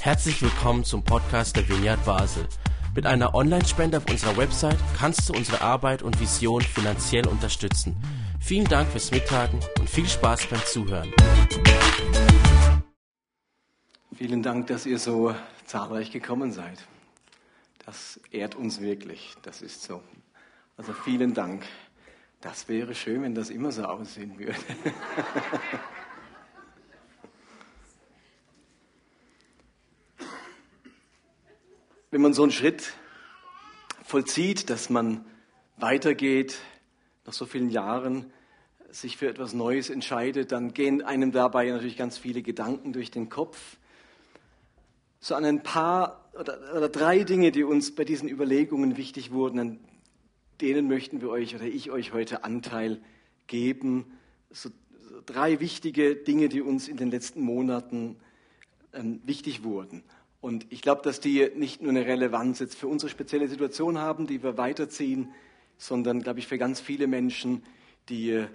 Herzlich willkommen zum Podcast der Vineyard Basel. Mit einer Online-Spende auf unserer Website kannst du unsere Arbeit und Vision finanziell unterstützen. Vielen Dank fürs Mittagen und viel Spaß beim Zuhören. Vielen Dank, dass ihr so zahlreich gekommen seid. Das ehrt uns wirklich, das ist so. Also vielen Dank. Das wäre schön, wenn das immer so aussehen würde. wenn man so einen Schritt vollzieht, dass man weitergeht, nach so vielen Jahren sich für etwas Neues entscheidet, dann gehen einem dabei natürlich ganz viele Gedanken durch den Kopf. So an ein paar oder, oder drei Dinge, die uns bei diesen Überlegungen wichtig wurden, an denen möchten wir euch oder ich euch heute Anteil geben. So, so drei wichtige Dinge, die uns in den letzten Monaten ähm, wichtig wurden. Und ich glaube, dass die nicht nur eine Relevanz jetzt für unsere spezielle Situation haben, die wir weiterziehen, sondern, glaube ich, für ganz viele Menschen, die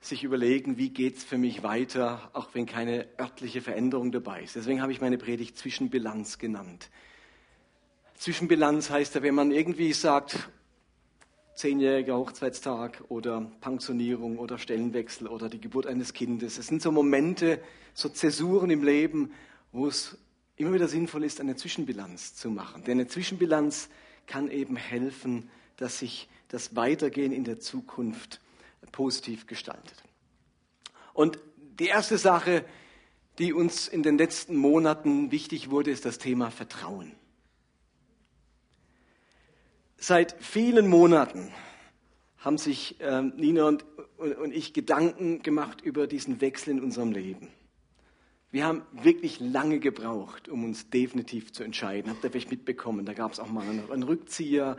sich überlegen, wie geht es für mich weiter, auch wenn keine örtliche Veränderung dabei ist. Deswegen habe ich meine Predigt Zwischenbilanz genannt. Zwischenbilanz heißt ja, wenn man irgendwie sagt, zehnjähriger Hochzeitstag oder Pensionierung oder Stellenwechsel oder die Geburt eines Kindes. Es sind so Momente, so Zäsuren im Leben, wo es immer wieder sinnvoll ist, eine Zwischenbilanz zu machen. Denn eine Zwischenbilanz kann eben helfen, dass sich das Weitergehen in der Zukunft positiv gestaltet. Und die erste Sache, die uns in den letzten Monaten wichtig wurde, ist das Thema Vertrauen. Seit vielen Monaten haben sich ähm, Nina und, und ich Gedanken gemacht über diesen Wechsel in unserem Leben. Wir haben wirklich lange gebraucht, um uns definitiv zu entscheiden. Habt ihr vielleicht mitbekommen? Da gab es auch mal einen Rückzieher.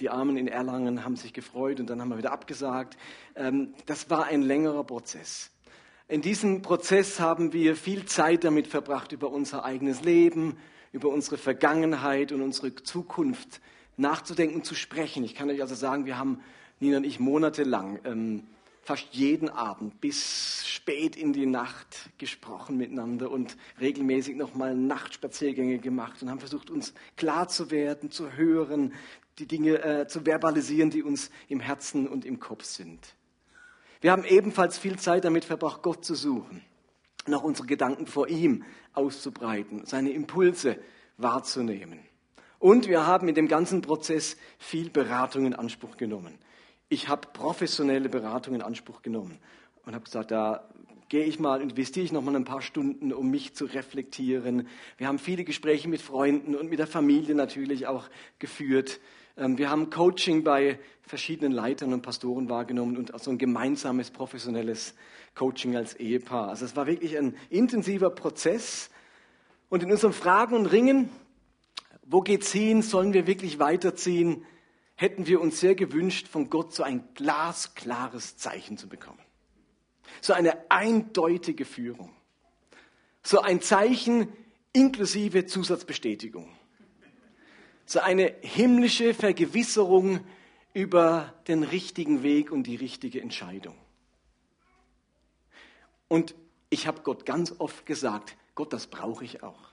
Die Armen in Erlangen haben sich gefreut und dann haben wir wieder abgesagt. Ähm, das war ein längerer Prozess. In diesem Prozess haben wir viel Zeit damit verbracht, über unser eigenes Leben, über unsere Vergangenheit und unsere Zukunft nachzudenken, zu sprechen. Ich kann euch also sagen, wir haben, Nina und ich, monatelang ähm, fast jeden Abend bis spät in die Nacht gesprochen miteinander und regelmäßig nochmal Nachtspaziergänge gemacht und haben versucht, uns klar zu werden, zu hören, die Dinge äh, zu verbalisieren, die uns im Herzen und im Kopf sind. Wir haben ebenfalls viel Zeit damit verbracht, Gott zu suchen, noch unsere Gedanken vor ihm auszubreiten, seine Impulse wahrzunehmen. Und wir haben in dem ganzen Prozess viel Beratung in Anspruch genommen ich habe professionelle Beratung in Anspruch genommen und habe gesagt, da gehe ich mal, investiere ich noch mal ein paar Stunden, um mich zu reflektieren. Wir haben viele Gespräche mit Freunden und mit der Familie natürlich auch geführt. Ähm, wir haben Coaching bei verschiedenen Leitern und Pastoren wahrgenommen und auch so ein gemeinsames professionelles Coaching als Ehepaar. Also es war wirklich ein intensiver Prozess. Und in unserem Fragen und Ringen, wo geht's hin? Sollen wir wirklich weiterziehen? Hätten wir uns sehr gewünscht, von Gott so ein glasklares Zeichen zu bekommen. So eine eindeutige Führung. So ein Zeichen inklusive Zusatzbestätigung. So eine himmlische Vergewisserung über den richtigen Weg und die richtige Entscheidung. Und ich habe Gott ganz oft gesagt, Gott, das brauche ich auch.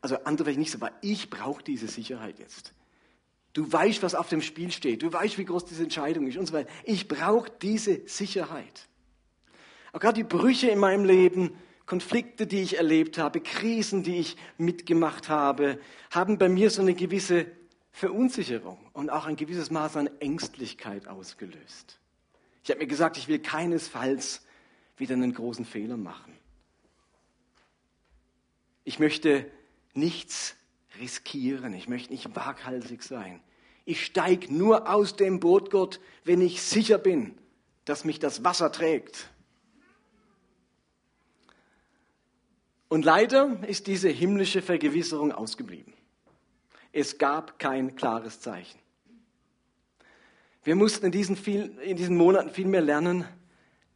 Also andere vielleicht nicht so, aber ich brauche diese Sicherheit jetzt. Du weißt, was auf dem Spiel steht. Du weißt, wie groß diese Entscheidung ist und so weiter. Ich brauche diese Sicherheit. Auch gerade die Brüche in meinem Leben, Konflikte, die ich erlebt habe, Krisen, die ich mitgemacht habe, haben bei mir so eine gewisse Verunsicherung und auch ein gewisses Maß an Ängstlichkeit ausgelöst. Ich habe mir gesagt, ich will keinesfalls wieder einen großen Fehler machen. Ich möchte nichts riskieren. Ich möchte nicht waghalsig sein. Ich steige nur aus dem Boot, Gott, wenn ich sicher bin, dass mich das Wasser trägt. Und leider ist diese himmlische Vergewisserung ausgeblieben. Es gab kein klares Zeichen. Wir mussten in diesen, viel, in diesen Monaten viel mehr lernen,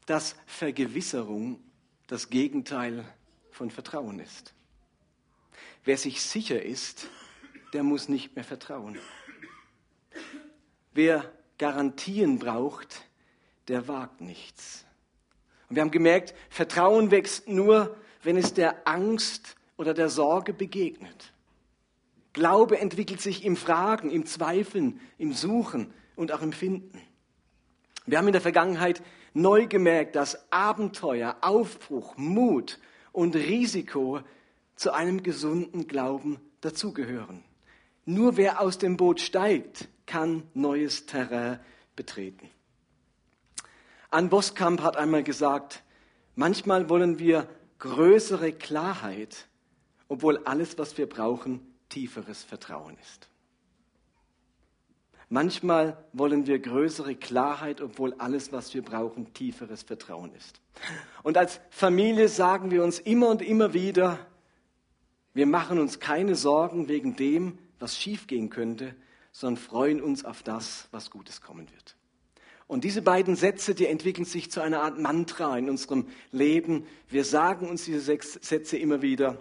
dass Vergewisserung das Gegenteil von Vertrauen ist. Wer sich sicher ist, der muss nicht mehr vertrauen. Wer Garantien braucht, der wagt nichts. Und wir haben gemerkt, Vertrauen wächst nur wenn es der Angst oder der Sorge begegnet. Glaube entwickelt sich im Fragen, im Zweifeln, im Suchen und auch im Finden. Wir haben in der Vergangenheit neu gemerkt, dass Abenteuer, Aufbruch, Mut und Risiko zu einem gesunden Glauben dazugehören. Nur wer aus dem Boot steigt, kann neues Terrain betreten. An Boskamp hat einmal gesagt, manchmal wollen wir größere Klarheit, obwohl alles, was wir brauchen, tieferes Vertrauen ist. Manchmal wollen wir größere Klarheit, obwohl alles, was wir brauchen, tieferes Vertrauen ist. Und als Familie sagen wir uns immer und immer wieder, wir machen uns keine Sorgen wegen dem, was schiefgehen könnte, sondern freuen uns auf das, was Gutes kommen wird. Und diese beiden Sätze, die entwickeln sich zu einer Art Mantra in unserem Leben. Wir sagen uns diese sechs Sätze immer wieder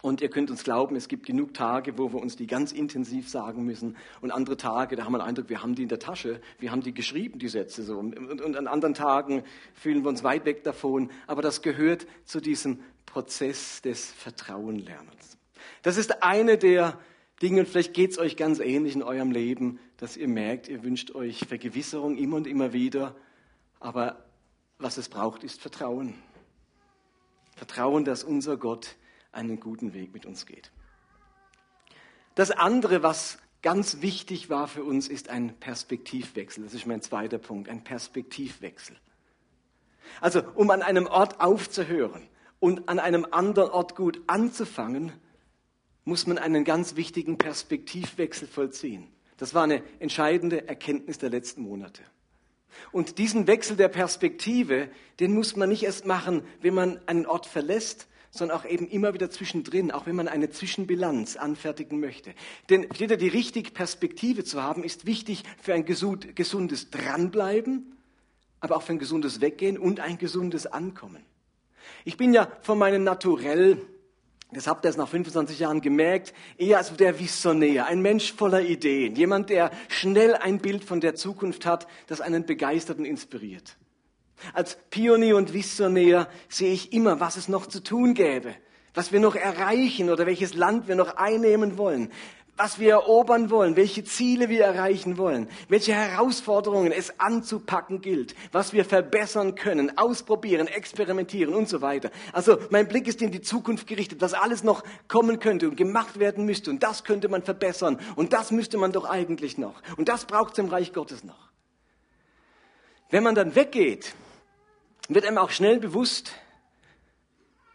und ihr könnt uns glauben, es gibt genug Tage, wo wir uns die ganz intensiv sagen müssen und andere Tage, da haben wir den Eindruck, wir haben die in der Tasche, wir haben die geschrieben, die Sätze so. Und, und an anderen Tagen fühlen wir uns weit weg davon. Aber das gehört zu diesem Prozess des Vertrauenlernens. Das ist eine der Dinge, und vielleicht geht es euch ganz ähnlich in eurem Leben, dass ihr merkt, ihr wünscht euch Vergewisserung immer und immer wieder. Aber was es braucht, ist Vertrauen. Vertrauen, dass unser Gott einen guten Weg mit uns geht. Das andere, was ganz wichtig war für uns, ist ein Perspektivwechsel. Das ist mein zweiter Punkt, ein Perspektivwechsel. Also, um an einem Ort aufzuhören und an einem anderen Ort gut anzufangen, muss man einen ganz wichtigen Perspektivwechsel vollziehen. Das war eine entscheidende Erkenntnis der letzten Monate. Und diesen Wechsel der Perspektive, den muss man nicht erst machen, wenn man einen Ort verlässt, sondern auch eben immer wieder zwischendrin, auch wenn man eine Zwischenbilanz anfertigen möchte. Denn wieder die richtige Perspektive zu haben, ist wichtig für ein gesundes Dranbleiben, aber auch für ein gesundes Weggehen und ein gesundes Ankommen. Ich bin ja von meinem Naturell, das habt ihr jetzt nach 25 Jahren gemerkt, eher als der Visionär, ein Mensch voller Ideen, jemand, der schnell ein Bild von der Zukunft hat, das einen begeistert und inspiriert. Als Pionier und Visionär sehe ich immer, was es noch zu tun gäbe, was wir noch erreichen oder welches Land wir noch einnehmen wollen, was wir erobern wollen, welche Ziele wir erreichen wollen, welche Herausforderungen es anzupacken gilt, was wir verbessern können, ausprobieren, experimentieren und so weiter. Also mein Blick ist in die Zukunft gerichtet, was alles noch kommen könnte und gemacht werden müsste und das könnte man verbessern und das müsste man doch eigentlich noch und das braucht es im Reich Gottes noch. Wenn man dann weggeht wird einem auch schnell bewusst,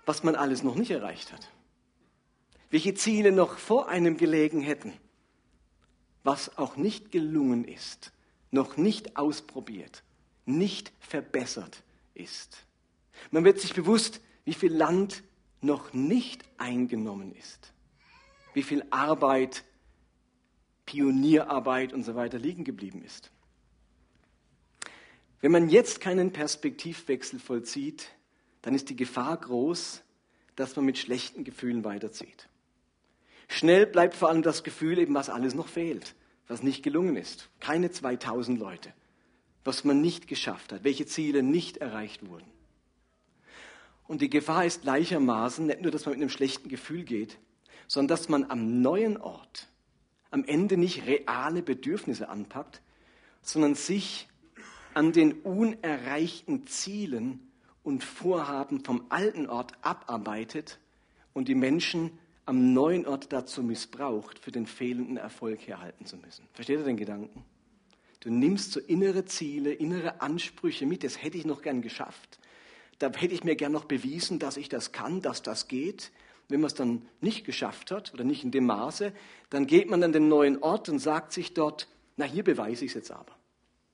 was man alles noch nicht erreicht hat. Welche Ziele noch vor einem gelegen hätten. Was auch nicht gelungen ist, noch nicht ausprobiert, nicht verbessert ist. Man wird sich bewusst, wie viel Land noch nicht eingenommen ist. Wie viel Arbeit, Pionierarbeit und so weiter liegen geblieben ist. Wenn man jetzt keinen Perspektivwechsel vollzieht, dann ist die Gefahr groß, dass man mit schlechten Gefühlen weiterzieht. Schnell bleibt vor allem das Gefühl eben, was alles noch fehlt, was nicht gelungen ist. Keine 2000 Leute, was man nicht geschafft hat, welche Ziele nicht erreicht wurden. Und die Gefahr ist gleichermaßen nicht nur, dass man mit einem schlechten Gefühl geht, sondern dass man am neuen Ort am Ende nicht reale Bedürfnisse anpackt, sondern sich an den unerreichten Zielen und Vorhaben vom alten Ort abarbeitet und die Menschen am neuen Ort dazu missbraucht, für den fehlenden Erfolg herhalten zu müssen. Versteht ihr den Gedanken? Du nimmst so innere Ziele, innere Ansprüche mit, das hätte ich noch gern geschafft. Da hätte ich mir gern noch bewiesen, dass ich das kann, dass das geht. Wenn man es dann nicht geschafft hat oder nicht in dem Maße, dann geht man an den neuen Ort und sagt sich dort, na hier beweise ich es jetzt aber.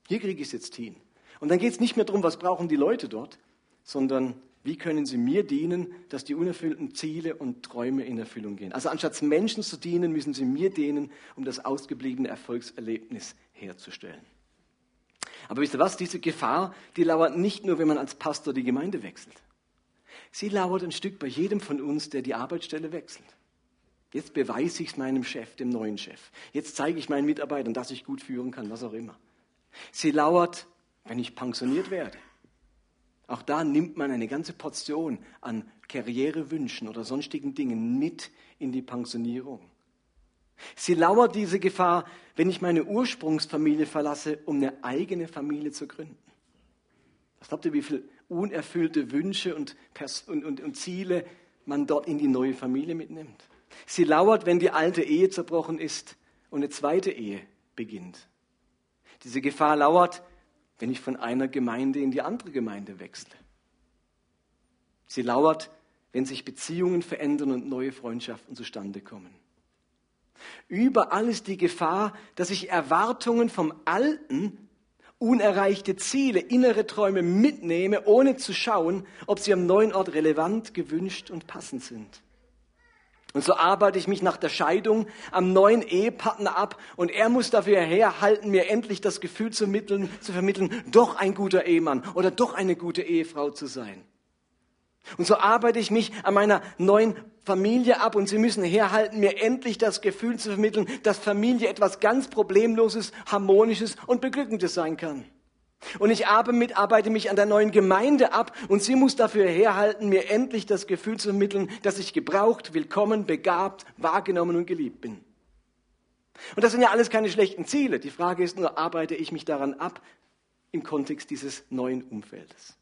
Hier kriege ich es jetzt hin. Und dann geht es nicht mehr darum, was brauchen die Leute dort, sondern wie können sie mir dienen, dass die unerfüllten Ziele und Träume in Erfüllung gehen. Also anstatt Menschen zu dienen, müssen sie mir dienen, um das ausgebliebene Erfolgserlebnis herzustellen. Aber wisst ihr was? Diese Gefahr, die lauert nicht nur, wenn man als Pastor die Gemeinde wechselt. Sie lauert ein Stück bei jedem von uns, der die Arbeitsstelle wechselt. Jetzt beweise ich es meinem Chef, dem neuen Chef. Jetzt zeige ich meinen Mitarbeitern, dass ich gut führen kann, was auch immer. Sie lauert, wenn ich pensioniert werde. Auch da nimmt man eine ganze Portion an Karrierewünschen oder sonstigen Dingen mit in die Pensionierung. Sie lauert diese Gefahr, wenn ich meine Ursprungsfamilie verlasse, um eine eigene Familie zu gründen. Was glaubt ihr, wie viele unerfüllte Wünsche und, und, und, und Ziele man dort in die neue Familie mitnimmt? Sie lauert, wenn die alte Ehe zerbrochen ist und eine zweite Ehe beginnt. Diese Gefahr lauert, wenn ich von einer Gemeinde in die andere Gemeinde wechsle. Sie lauert, wenn sich Beziehungen verändern und neue Freundschaften zustande kommen. Überall ist die Gefahr, dass ich Erwartungen vom Alten, unerreichte Ziele, innere Träume mitnehme, ohne zu schauen, ob sie am neuen Ort relevant, gewünscht und passend sind. Und so arbeite ich mich nach der Scheidung am neuen Ehepartner ab und er muss dafür herhalten, mir endlich das Gefühl zu, mitteln, zu vermitteln, doch ein guter Ehemann oder doch eine gute Ehefrau zu sein. Und so arbeite ich mich an meiner neuen Familie ab und sie müssen herhalten, mir endlich das Gefühl zu vermitteln, dass Familie etwas ganz Problemloses, Harmonisches und Beglückendes sein kann. Und ich arbeite mich an der neuen Gemeinde ab und sie muss dafür herhalten, mir endlich das Gefühl zu vermitteln, dass ich gebraucht, willkommen, begabt, wahrgenommen und geliebt bin. Und das sind ja alles keine schlechten Ziele. Die Frage ist nur, arbeite ich mich daran ab im Kontext dieses neuen Umfeldes?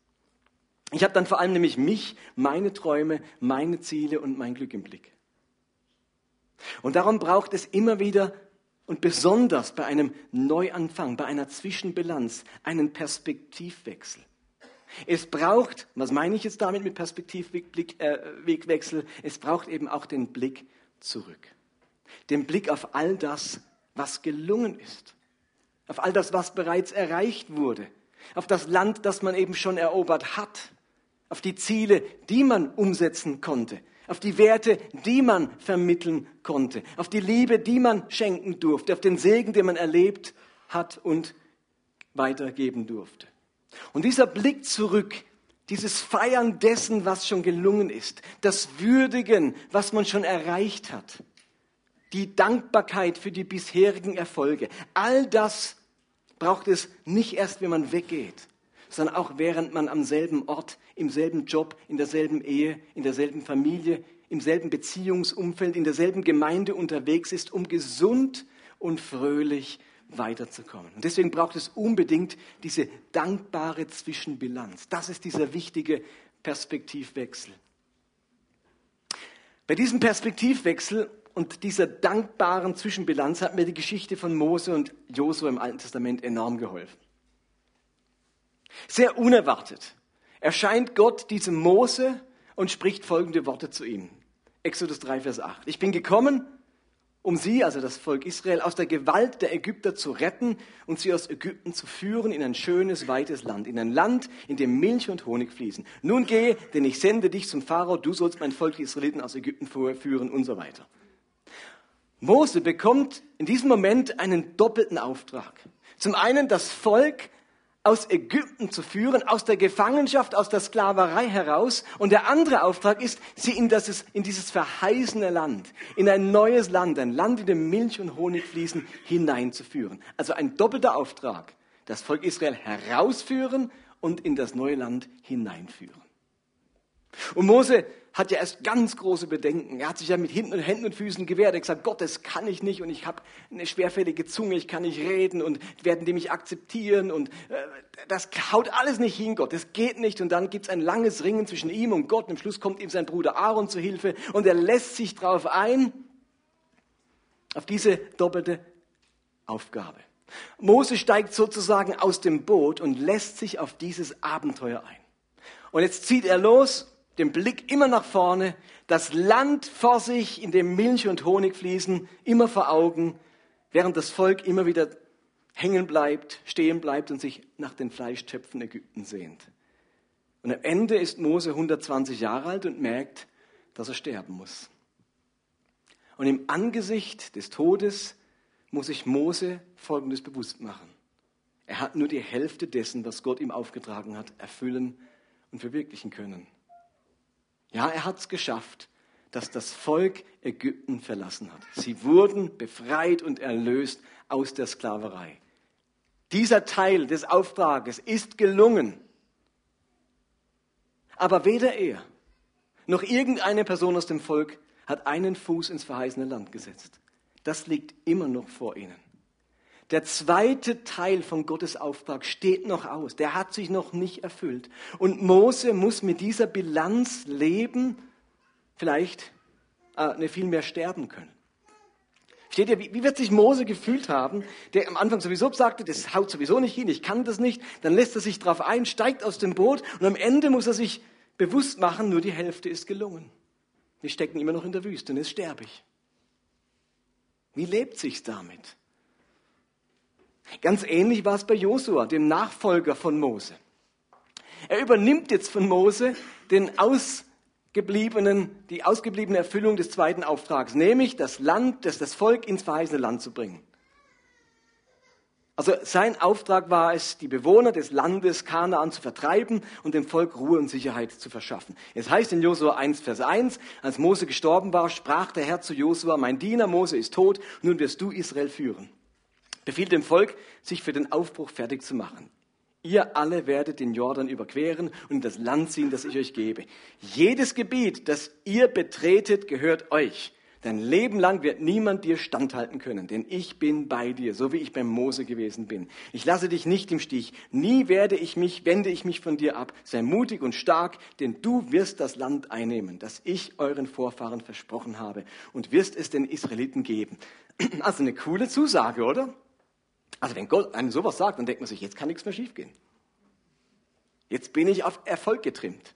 Ich habe dann vor allem nämlich mich, meine Träume, meine Ziele und mein Glück im Blick. Und darum braucht es immer wieder und besonders bei einem Neuanfang, bei einer Zwischenbilanz, einen Perspektivwechsel. Es braucht, was meine ich jetzt damit mit Perspektivwegwechsel? Äh, es braucht eben auch den Blick zurück. Den Blick auf all das, was gelungen ist. Auf all das, was bereits erreicht wurde. Auf das Land, das man eben schon erobert hat. Auf die Ziele, die man umsetzen konnte auf die Werte, die man vermitteln konnte, auf die Liebe, die man schenken durfte, auf den Segen, den man erlebt hat und weitergeben durfte. Und dieser Blick zurück, dieses Feiern dessen, was schon gelungen ist, das Würdigen, was man schon erreicht hat, die Dankbarkeit für die bisherigen Erfolge, all das braucht es nicht erst, wenn man weggeht, sondern auch während man am selben Ort, im selben Job, in derselben Ehe, in derselben Familie, im selben Beziehungsumfeld, in derselben Gemeinde unterwegs ist, um gesund und fröhlich weiterzukommen. Und deswegen braucht es unbedingt diese dankbare Zwischenbilanz. Das ist dieser wichtige Perspektivwechsel. Bei diesem Perspektivwechsel und dieser dankbaren Zwischenbilanz hat mir die Geschichte von Mose und Josua im Alten Testament enorm geholfen. Sehr unerwartet erscheint Gott diesem Mose und spricht folgende Worte zu ihm. Exodus 3, Vers 8. Ich bin gekommen, um sie, also das Volk Israel, aus der Gewalt der Ägypter zu retten und sie aus Ägypten zu führen in ein schönes, weites Land, in ein Land, in dem Milch und Honig fließen. Nun geh, denn ich sende dich zum Pharao, du sollst mein Volk die Israeliten aus Ägypten vorführen und so weiter. Mose bekommt in diesem Moment einen doppelten Auftrag. Zum einen das Volk aus Ägypten zu führen, aus der Gefangenschaft, aus der Sklaverei heraus. Und der andere Auftrag ist, sie in, das, in dieses verheißene Land, in ein neues Land, ein Land, in dem Milch und Honig fließen, hineinzuführen. Also ein doppelter Auftrag. Das Volk Israel herausführen und in das neue Land hineinführen. Und Mose hat ja erst ganz große Bedenken. Er hat sich ja mit Händen und Füßen gewehrt. Er hat gesagt, Gott, das kann ich nicht und ich habe eine schwerfällige Zunge, ich kann nicht reden und werden die mich akzeptieren und äh, das haut alles nicht hin, Gott, das geht nicht. Und dann gibt es ein langes Ringen zwischen ihm und Gott und am Schluss kommt ihm sein Bruder Aaron zu Hilfe und er lässt sich darauf ein, auf diese doppelte Aufgabe. Mose steigt sozusagen aus dem Boot und lässt sich auf dieses Abenteuer ein. Und jetzt zieht er los den Blick immer nach vorne, das Land vor sich, in dem Milch und Honig fließen, immer vor Augen, während das Volk immer wieder hängen bleibt, stehen bleibt und sich nach den Fleischtöpfen Ägypten sehnt. Und am Ende ist Mose 120 Jahre alt und merkt, dass er sterben muss. Und im Angesicht des Todes muss sich Mose Folgendes bewusst machen. Er hat nur die Hälfte dessen, was Gott ihm aufgetragen hat, erfüllen und verwirklichen können. Ja, er hat es geschafft, dass das Volk Ägypten verlassen hat. Sie wurden befreit und erlöst aus der Sklaverei. Dieser Teil des Auftrages ist gelungen. Aber weder er noch irgendeine Person aus dem Volk hat einen Fuß ins verheißene Land gesetzt. Das liegt immer noch vor ihnen. Der zweite Teil von Gottes Auftrag steht noch aus. Der hat sich noch nicht erfüllt. Und Mose muss mit dieser Bilanz leben, vielleicht äh, viel mehr sterben können. Steht ihr, wie, wie wird sich Mose gefühlt haben, der am Anfang sowieso sagte, das haut sowieso nicht hin, ich kann das nicht. Dann lässt er sich drauf ein, steigt aus dem Boot und am Ende muss er sich bewusst machen, nur die Hälfte ist gelungen. Wir stecken immer noch in der Wüste und jetzt sterbe ich. Wie lebt sich's damit? Ganz ähnlich war es bei Josua, dem Nachfolger von Mose. Er übernimmt jetzt von Mose den ausgebliebenen, die ausgebliebene Erfüllung des zweiten Auftrags, nämlich das Land, das, das Volk ins verheißene Land zu bringen. Also sein Auftrag war es, die Bewohner des Landes Kanaan zu vertreiben und dem Volk Ruhe und Sicherheit zu verschaffen. Es heißt in Josua 1, Vers 1, als Mose gestorben war, sprach der Herr zu Josua, mein Diener Mose ist tot, nun wirst du Israel führen. Befiehlt dem Volk, sich für den Aufbruch fertig zu machen. Ihr alle werdet den Jordan überqueren und in das Land ziehen, das ich euch gebe. Jedes Gebiet, das ihr betretet, gehört euch. Dein Leben lang wird niemand dir standhalten können, denn ich bin bei dir, so wie ich beim Mose gewesen bin. Ich lasse dich nicht im Stich. Nie werde ich mich, wende ich mich von dir ab. Sei mutig und stark, denn du wirst das Land einnehmen, das ich euren Vorfahren versprochen habe und wirst es den Israeliten geben. Also eine coole Zusage, oder? Also wenn Gott einem sowas sagt, dann denkt man sich, jetzt kann nichts mehr schiefgehen. Jetzt bin ich auf Erfolg getrimmt.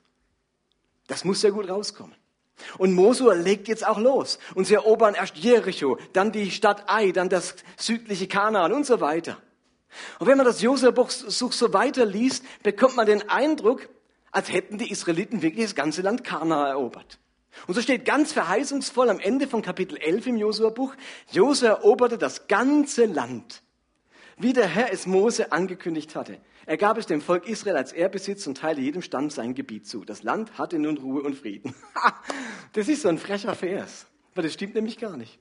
Das muss sehr gut rauskommen. Und Mosua legt jetzt auch los. Und sie erobern erst Jericho, dann die Stadt Ai, dann das südliche Kanaan und so weiter. Und wenn man das Josua-Buch so weiterliest, bekommt man den Eindruck, als hätten die Israeliten wirklich das ganze Land Kanaan erobert. Und so steht ganz verheißungsvoll am Ende von Kapitel 11 im Josua-Buch, Josua eroberte das ganze Land, wie der Herr es Mose angekündigt hatte. Er gab es dem Volk Israel als Ehrbesitz und teilte jedem Stamm sein Gebiet zu. Das Land hatte nun Ruhe und Frieden. das ist so ein frecher Vers, aber das stimmt nämlich gar nicht.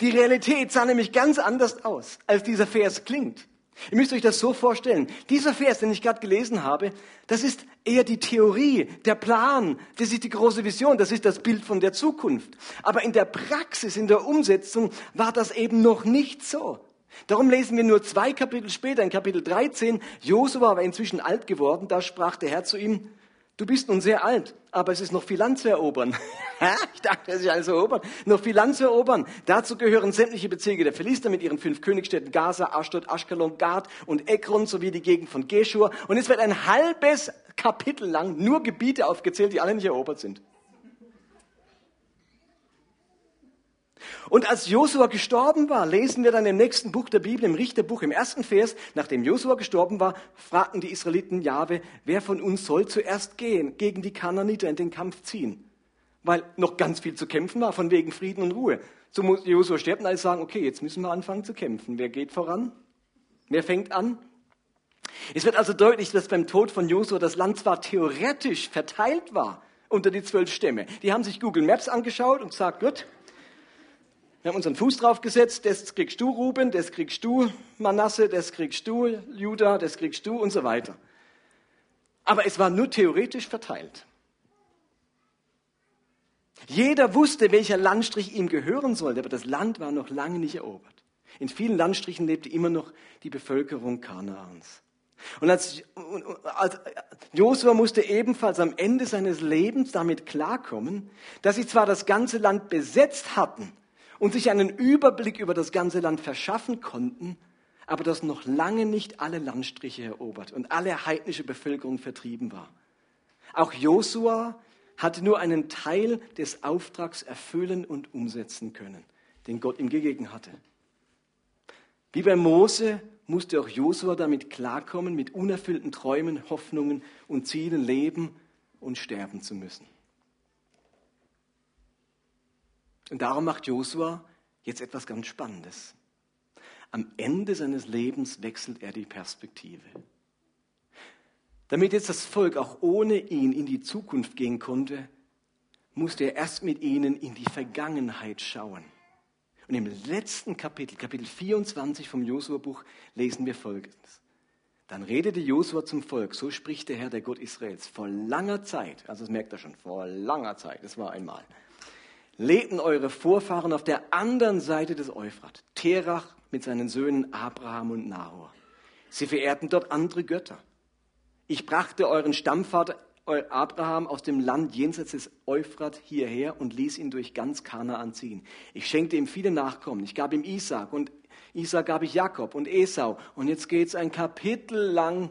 Die Realität sah nämlich ganz anders aus, als dieser Vers klingt. Ihr müsst euch das so vorstellen. Dieser Vers, den ich gerade gelesen habe, das ist eher die Theorie, der Plan, das ist die große Vision, das ist das Bild von der Zukunft. Aber in der Praxis, in der Umsetzung war das eben noch nicht so. Darum lesen wir nur zwei Kapitel später, in Kapitel 13, Josua war inzwischen alt geworden, da sprach der Herr zu ihm, Du bist nun sehr alt, aber es ist noch viel Land zu erobern. ich dachte, es ist alles erobern. Noch viel Land zu erobern. Dazu gehören sämtliche Bezirke der Philister mit ihren fünf Königstädten Gaza, Ashdod, Ashkelon, Gad und Ekron sowie die Gegend von Geshur. Und es wird ein halbes Kapitel lang nur Gebiete aufgezählt, die alle nicht erobert sind. Und als Josua gestorben war, lesen wir dann im nächsten Buch der Bibel, im Richterbuch, im ersten Vers, nachdem Josua gestorben war, fragten die Israeliten Jahwe, wer von uns soll zuerst gehen, gegen die Kananiter in den Kampf ziehen? Weil noch ganz viel zu kämpfen war, von wegen Frieden und Ruhe. So muss Josua sterben, alle sagen, okay, jetzt müssen wir anfangen zu kämpfen. Wer geht voran? Wer fängt an? Es wird also deutlich, dass beim Tod von Josua das Land zwar theoretisch verteilt war unter die zwölf Stämme. Die haben sich Google Maps angeschaut und gesagt, gut, wir haben unseren Fuß draufgesetzt, das kriegst du Ruben, das kriegst du Manasse, das kriegst du Judah, das kriegst du und so weiter. Aber es war nur theoretisch verteilt. Jeder wusste, welcher Landstrich ihm gehören sollte, aber das Land war noch lange nicht erobert. In vielen Landstrichen lebte immer noch die Bevölkerung Kanaans. Und als, als Josua musste ebenfalls am Ende seines Lebens damit klarkommen, dass sie zwar das ganze Land besetzt hatten, und sich einen Überblick über das ganze Land verschaffen konnten, aber dass noch lange nicht alle Landstriche erobert und alle heidnische Bevölkerung vertrieben war. Auch Josua hatte nur einen Teil des Auftrags erfüllen und umsetzen können, den Gott ihm gegeben hatte. Wie bei Mose musste auch Josua damit klarkommen, mit unerfüllten Träumen, Hoffnungen und Zielen leben und sterben zu müssen. Und darum macht Josua jetzt etwas ganz Spannendes. Am Ende seines Lebens wechselt er die Perspektive. Damit jetzt das Volk auch ohne ihn in die Zukunft gehen konnte, musste er erst mit ihnen in die Vergangenheit schauen. Und im letzten Kapitel, Kapitel 24 vom Josua-Buch, lesen wir Folgendes. Dann redete Josua zum Volk, so spricht der Herr, der Gott Israels, vor langer Zeit, also das merkt er schon, vor langer Zeit, das war einmal, lebten eure Vorfahren auf der anderen Seite des Euphrat, Terach mit seinen Söhnen Abraham und Nahor. Sie verehrten dort andere Götter. Ich brachte euren Stammvater Abraham aus dem Land jenseits des Euphrat hierher und ließ ihn durch ganz Kanaan ziehen. Ich schenkte ihm viele Nachkommen. Ich gab ihm Isaac und Isaac gab ich Jakob und Esau. Und jetzt geht es ein Kapitel lang,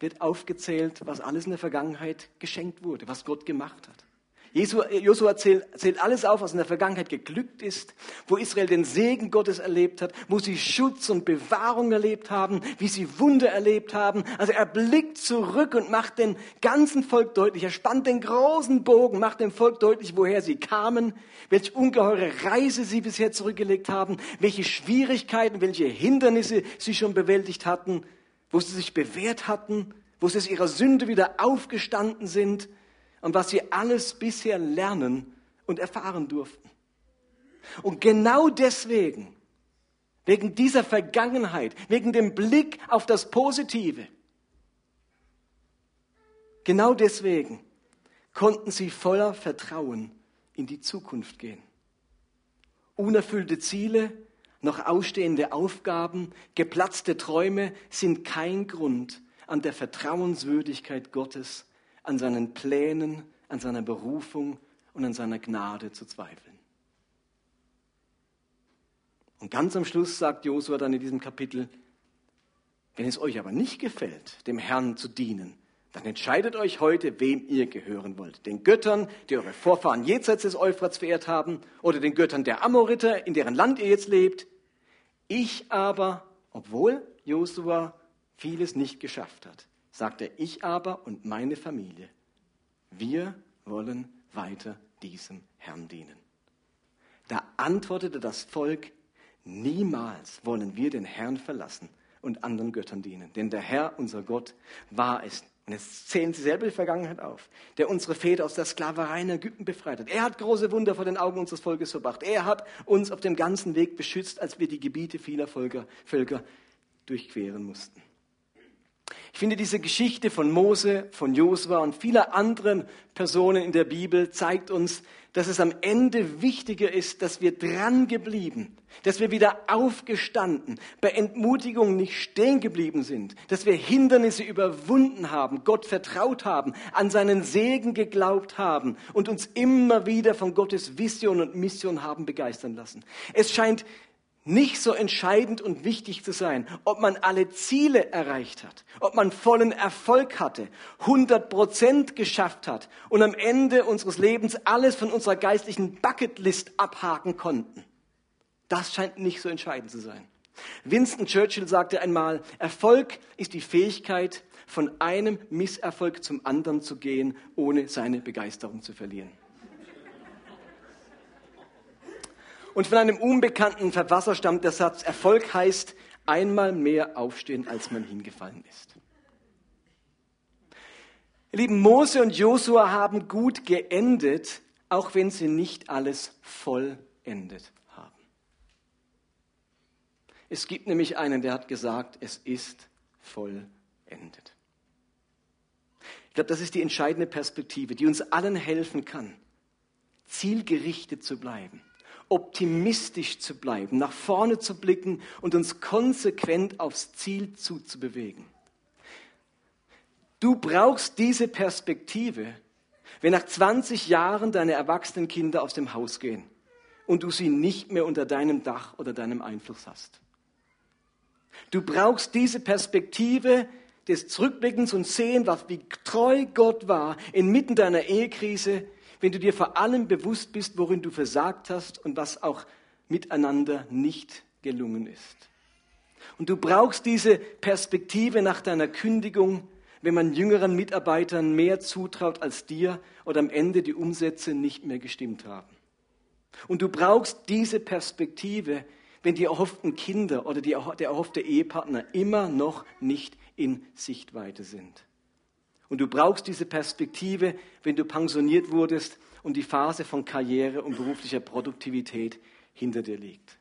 wird aufgezählt, was alles in der Vergangenheit geschenkt wurde, was Gott gemacht hat. Josua zählt, zählt alles auf, was in der Vergangenheit geglückt ist, wo Israel den Segen Gottes erlebt hat, wo sie Schutz und Bewahrung erlebt haben, wie sie Wunder erlebt haben. Also er blickt zurück und macht dem ganzen Volk deutlich, er spannt den großen Bogen, macht dem Volk deutlich, woher sie kamen, welche ungeheure Reise sie bisher zurückgelegt haben, welche Schwierigkeiten, welche Hindernisse sie schon bewältigt hatten, wo sie sich bewährt hatten, wo sie aus ihrer Sünde wieder aufgestanden sind und was sie alles bisher lernen und erfahren durften. Und genau deswegen, wegen dieser Vergangenheit, wegen dem Blick auf das Positive, genau deswegen konnten sie voller Vertrauen in die Zukunft gehen. Unerfüllte Ziele, noch ausstehende Aufgaben, geplatzte Träume sind kein Grund, an der Vertrauenswürdigkeit Gottes an seinen Plänen, an seiner Berufung und an seiner Gnade zu zweifeln. Und ganz am Schluss sagt Josua dann in diesem Kapitel, wenn es euch aber nicht gefällt, dem Herrn zu dienen, dann entscheidet euch heute, wem ihr gehören wollt. Den Göttern, die eure Vorfahren jenseits des Euphrats verehrt haben, oder den Göttern der Amoriter, in deren Land ihr jetzt lebt. Ich aber, obwohl Josua vieles nicht geschafft hat, sagte ich aber und meine Familie, wir wollen weiter diesem Herrn dienen. Da antwortete das Volk, niemals wollen wir den Herrn verlassen und anderen Göttern dienen. Denn der Herr, unser Gott, war es. Und jetzt zählen sie selber die Vergangenheit auf, der unsere Väter aus der Sklaverei in Ägypten befreit hat. Er hat große Wunder vor den Augen unseres Volkes verbracht. Er hat uns auf dem ganzen Weg beschützt, als wir die Gebiete vieler Völker, Völker durchqueren mussten. Ich finde, diese Geschichte von Mose, von Josua und vieler anderen Personen in der Bibel zeigt uns, dass es am Ende wichtiger ist, dass wir dran geblieben, dass wir wieder aufgestanden, bei Entmutigung nicht stehen geblieben sind, dass wir Hindernisse überwunden haben, Gott vertraut haben, an seinen Segen geglaubt haben und uns immer wieder von Gottes Vision und Mission haben begeistern lassen. Es scheint nicht so entscheidend und wichtig zu sein, ob man alle Ziele erreicht hat, ob man vollen Erfolg hatte, 100 Prozent geschafft hat und am Ende unseres Lebens alles von unserer geistlichen Bucketlist abhaken konnten. Das scheint nicht so entscheidend zu sein. Winston Churchill sagte einmal, Erfolg ist die Fähigkeit, von einem Misserfolg zum anderen zu gehen, ohne seine Begeisterung zu verlieren. Und von einem unbekannten Verfasser stammt der Satz, Erfolg heißt einmal mehr aufstehen, als man hingefallen ist. Lieben, Mose und Josua haben gut geendet, auch wenn sie nicht alles vollendet haben. Es gibt nämlich einen, der hat gesagt, es ist vollendet. Ich glaube, das ist die entscheidende Perspektive, die uns allen helfen kann, zielgerichtet zu bleiben optimistisch zu bleiben, nach vorne zu blicken und uns konsequent aufs Ziel zuzubewegen. Du brauchst diese Perspektive, wenn nach 20 Jahren deine erwachsenen Kinder aus dem Haus gehen und du sie nicht mehr unter deinem Dach oder deinem Einfluss hast. Du brauchst diese Perspektive des Zurückblickens und sehen, wie treu Gott war inmitten deiner Ehekrise, wenn du dir vor allem bewusst bist, worin du versagt hast und was auch miteinander nicht gelungen ist. Und du brauchst diese Perspektive nach deiner Kündigung, wenn man jüngeren Mitarbeitern mehr zutraut als dir oder am Ende die Umsätze nicht mehr gestimmt haben. Und du brauchst diese Perspektive, wenn die erhofften Kinder oder die, der erhoffte Ehepartner immer noch nicht in Sichtweite sind. Und du brauchst diese Perspektive, wenn du pensioniert wurdest und die Phase von Karriere und beruflicher Produktivität hinter dir liegt.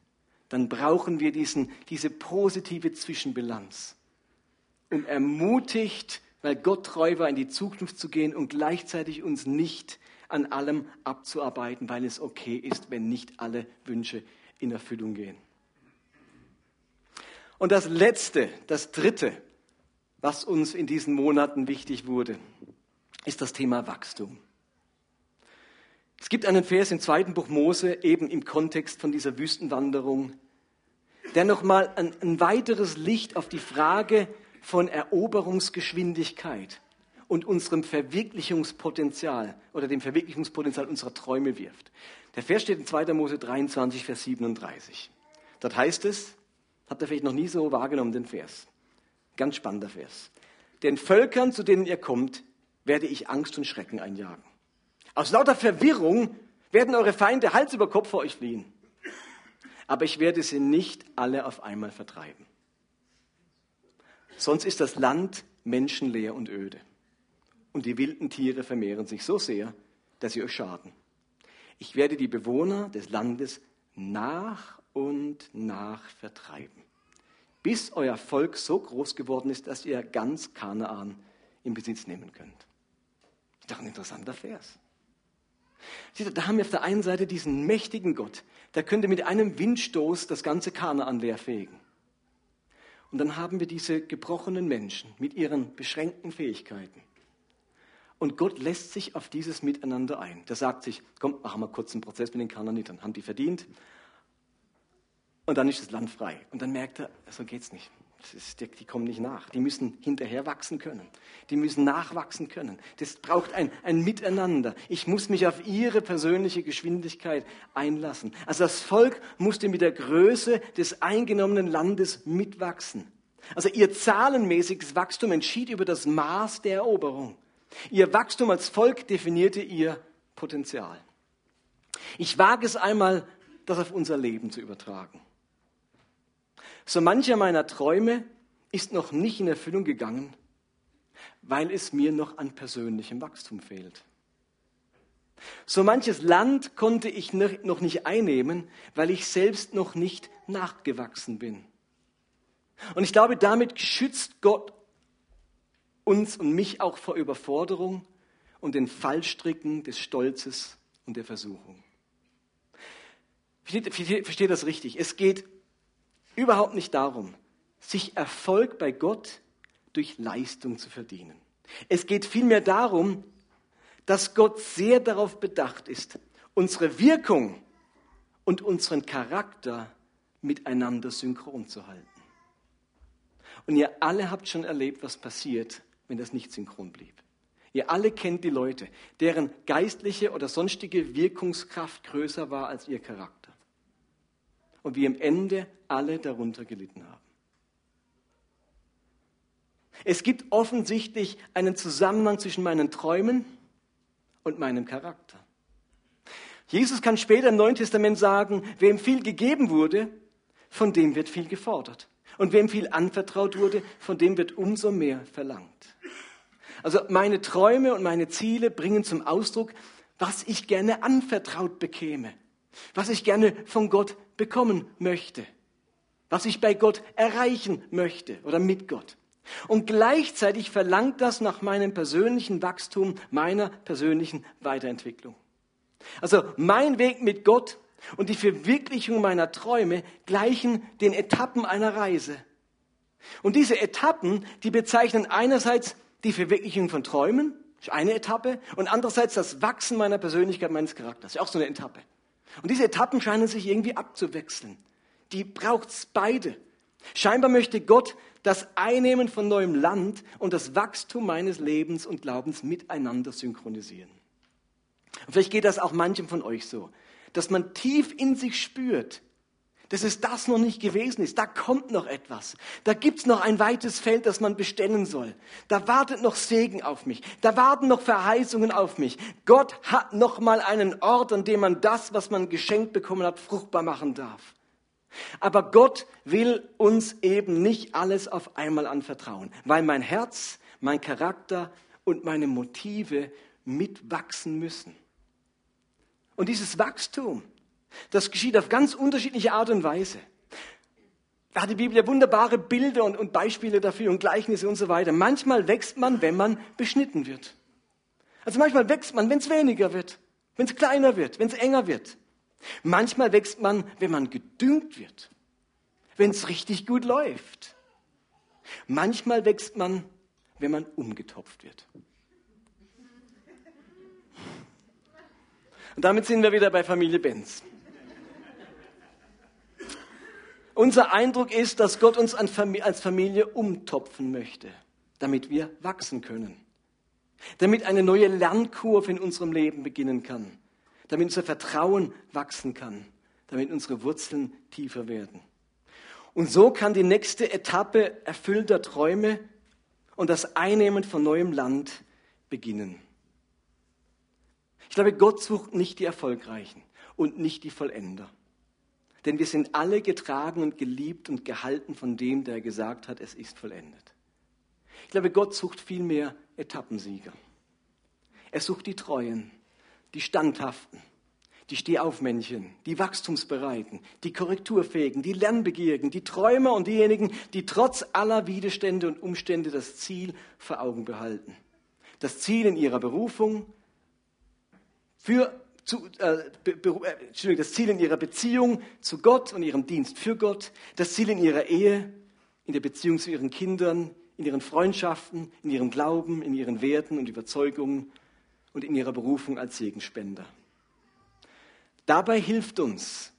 Dann brauchen wir diesen, diese positive Zwischenbilanz. und ermutigt, weil Gott treu war, in die Zukunft zu gehen und gleichzeitig uns nicht an allem abzuarbeiten, weil es okay ist, wenn nicht alle Wünsche in Erfüllung gehen. Und das Letzte, das Dritte, was uns in diesen Monaten wichtig wurde, ist das Thema Wachstum. Es gibt einen Vers im zweiten Buch Mose, eben im Kontext von dieser Wüstenwanderung, der nochmal ein, ein weiteres Licht auf die Frage von Eroberungsgeschwindigkeit und unserem Verwirklichungspotenzial oder dem Verwirklichungspotenzial unserer Träume wirft. Der Vers steht in 2. Mose 23, Vers 37. Dort heißt es, habt ihr vielleicht noch nie so wahrgenommen, den Vers. Ganz spannender Vers. Den Völkern, zu denen ihr kommt, werde ich Angst und Schrecken einjagen. Aus lauter Verwirrung werden eure Feinde Hals über Kopf vor euch fliehen. Aber ich werde sie nicht alle auf einmal vertreiben. Sonst ist das Land menschenleer und öde. Und die wilden Tiere vermehren sich so sehr, dass sie euch schaden. Ich werde die Bewohner des Landes nach und nach vertreiben, bis euer Volk so groß geworden ist, dass ihr ganz Kanaan in Besitz nehmen könnt. Das ist doch ein interessanter Vers. Da haben wir auf der einen Seite diesen mächtigen Gott, der könnte mit einem Windstoß das ganze Kanaan leerfegen. Und dann haben wir diese gebrochenen Menschen mit ihren beschränkten Fähigkeiten. Und Gott lässt sich auf dieses Miteinander ein. Der sagt sich, komm, machen wir kurz einen Prozess mit den Kanaanitern. Haben die verdient? Und dann ist das Land frei. Und dann merkt er, so geht's nicht. Ist, die, kommen nicht nach. Die müssen hinterher wachsen können. Die müssen nachwachsen können. Das braucht ein, ein Miteinander. Ich muss mich auf ihre persönliche Geschwindigkeit einlassen. Also das Volk musste mit der Größe des eingenommenen Landes mitwachsen. Also ihr zahlenmäßiges Wachstum entschied über das Maß der Eroberung. Ihr Wachstum als Volk definierte ihr Potenzial. Ich wage es einmal, das auf unser Leben zu übertragen. So mancher meiner Träume ist noch nicht in Erfüllung gegangen, weil es mir noch an persönlichem Wachstum fehlt. So manches Land konnte ich noch nicht einnehmen, weil ich selbst noch nicht nachgewachsen bin. Und ich glaube, damit schützt Gott uns und mich auch vor Überforderung und den Fallstricken des Stolzes und der Versuchung. Versteht, versteht das richtig? Es geht überhaupt nicht darum, sich Erfolg bei Gott durch Leistung zu verdienen. Es geht vielmehr darum, dass Gott sehr darauf bedacht ist, unsere Wirkung und unseren Charakter miteinander synchron zu halten. Und ihr alle habt schon erlebt, was passiert, wenn das nicht synchron blieb. Ihr alle kennt die Leute, deren geistliche oder sonstige Wirkungskraft größer war als ihr Charakter und wie am Ende alle darunter gelitten haben. Es gibt offensichtlich einen Zusammenhang zwischen meinen Träumen und meinem Charakter. Jesus kann später im Neuen Testament sagen, wem viel gegeben wurde, von dem wird viel gefordert. Und wem viel anvertraut wurde, von dem wird umso mehr verlangt. Also meine Träume und meine Ziele bringen zum Ausdruck, was ich gerne anvertraut bekäme was ich gerne von Gott bekommen möchte, was ich bei Gott erreichen möchte oder mit Gott. Und gleichzeitig verlangt das nach meinem persönlichen Wachstum, meiner persönlichen Weiterentwicklung. Also mein Weg mit Gott und die Verwirklichung meiner Träume gleichen den Etappen einer Reise. Und diese Etappen, die bezeichnen einerseits die Verwirklichung von Träumen, eine Etappe, und andererseits das Wachsen meiner Persönlichkeit, meines Charakters, auch so eine Etappe. Und diese Etappen scheinen sich irgendwie abzuwechseln. Die braucht's beide. Scheinbar möchte Gott das Einnehmen von neuem Land und das Wachstum meines Lebens und Glaubens miteinander synchronisieren. Und vielleicht geht das auch manchem von euch so, dass man tief in sich spürt, dass es das noch nicht gewesen ist. Da kommt noch etwas. Da gibt's noch ein weites Feld, das man bestellen soll. Da wartet noch Segen auf mich. Da warten noch Verheißungen auf mich. Gott hat noch mal einen Ort, an dem man das, was man geschenkt bekommen hat, fruchtbar machen darf. Aber Gott will uns eben nicht alles auf einmal anvertrauen, weil mein Herz, mein Charakter und meine Motive mitwachsen müssen. Und dieses Wachstum, das geschieht auf ganz unterschiedliche Art und Weise. Da hat die Bibel ja wunderbare Bilder und, und Beispiele dafür und Gleichnisse und so weiter. Manchmal wächst man, wenn man beschnitten wird. Also manchmal wächst man, wenn es weniger wird, wenn es kleiner wird, wenn es enger wird. Manchmal wächst man, wenn man gedüngt wird, wenn es richtig gut läuft. Manchmal wächst man, wenn man umgetopft wird. Und damit sind wir wieder bei Familie Benz. Unser Eindruck ist, dass Gott uns als Familie umtopfen möchte, damit wir wachsen können. Damit eine neue Lernkurve in unserem Leben beginnen kann. Damit unser Vertrauen wachsen kann. Damit unsere Wurzeln tiefer werden. Und so kann die nächste Etappe erfüllter Träume und das Einnehmen von neuem Land beginnen. Ich glaube, Gott sucht nicht die Erfolgreichen und nicht die Vollender. Denn wir sind alle getragen und geliebt und gehalten von dem, der gesagt hat, es ist vollendet. Ich glaube, Gott sucht vielmehr Etappensieger. Er sucht die Treuen, die Standhaften, die Stehaufmännchen, die Wachstumsbereiten, die Korrekturfähigen, die Lernbegierigen, die Träumer und diejenigen, die trotz aller Widerstände und Umstände das Ziel vor Augen behalten. Das Ziel in ihrer Berufung, für zu, äh, äh das Ziel in ihrer Beziehung zu Gott und ihrem Dienst für Gott, das Ziel in ihrer Ehe, in der Beziehung zu ihren Kindern, in ihren Freundschaften, in ihrem Glauben, in ihren Werten und Überzeugungen und in ihrer Berufung als Segenspender. Dabei hilft uns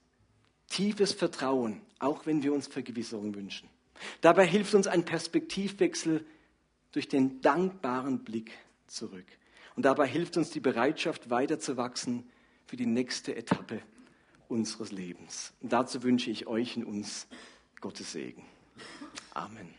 tiefes Vertrauen, auch wenn wir uns Vergewisserung wünschen. Dabei hilft uns ein Perspektivwechsel durch den dankbaren Blick zurück. Und dabei hilft uns die Bereitschaft, weiterzuwachsen für die nächste Etappe unseres Lebens. Und dazu wünsche ich euch und uns Gottes Segen. Amen.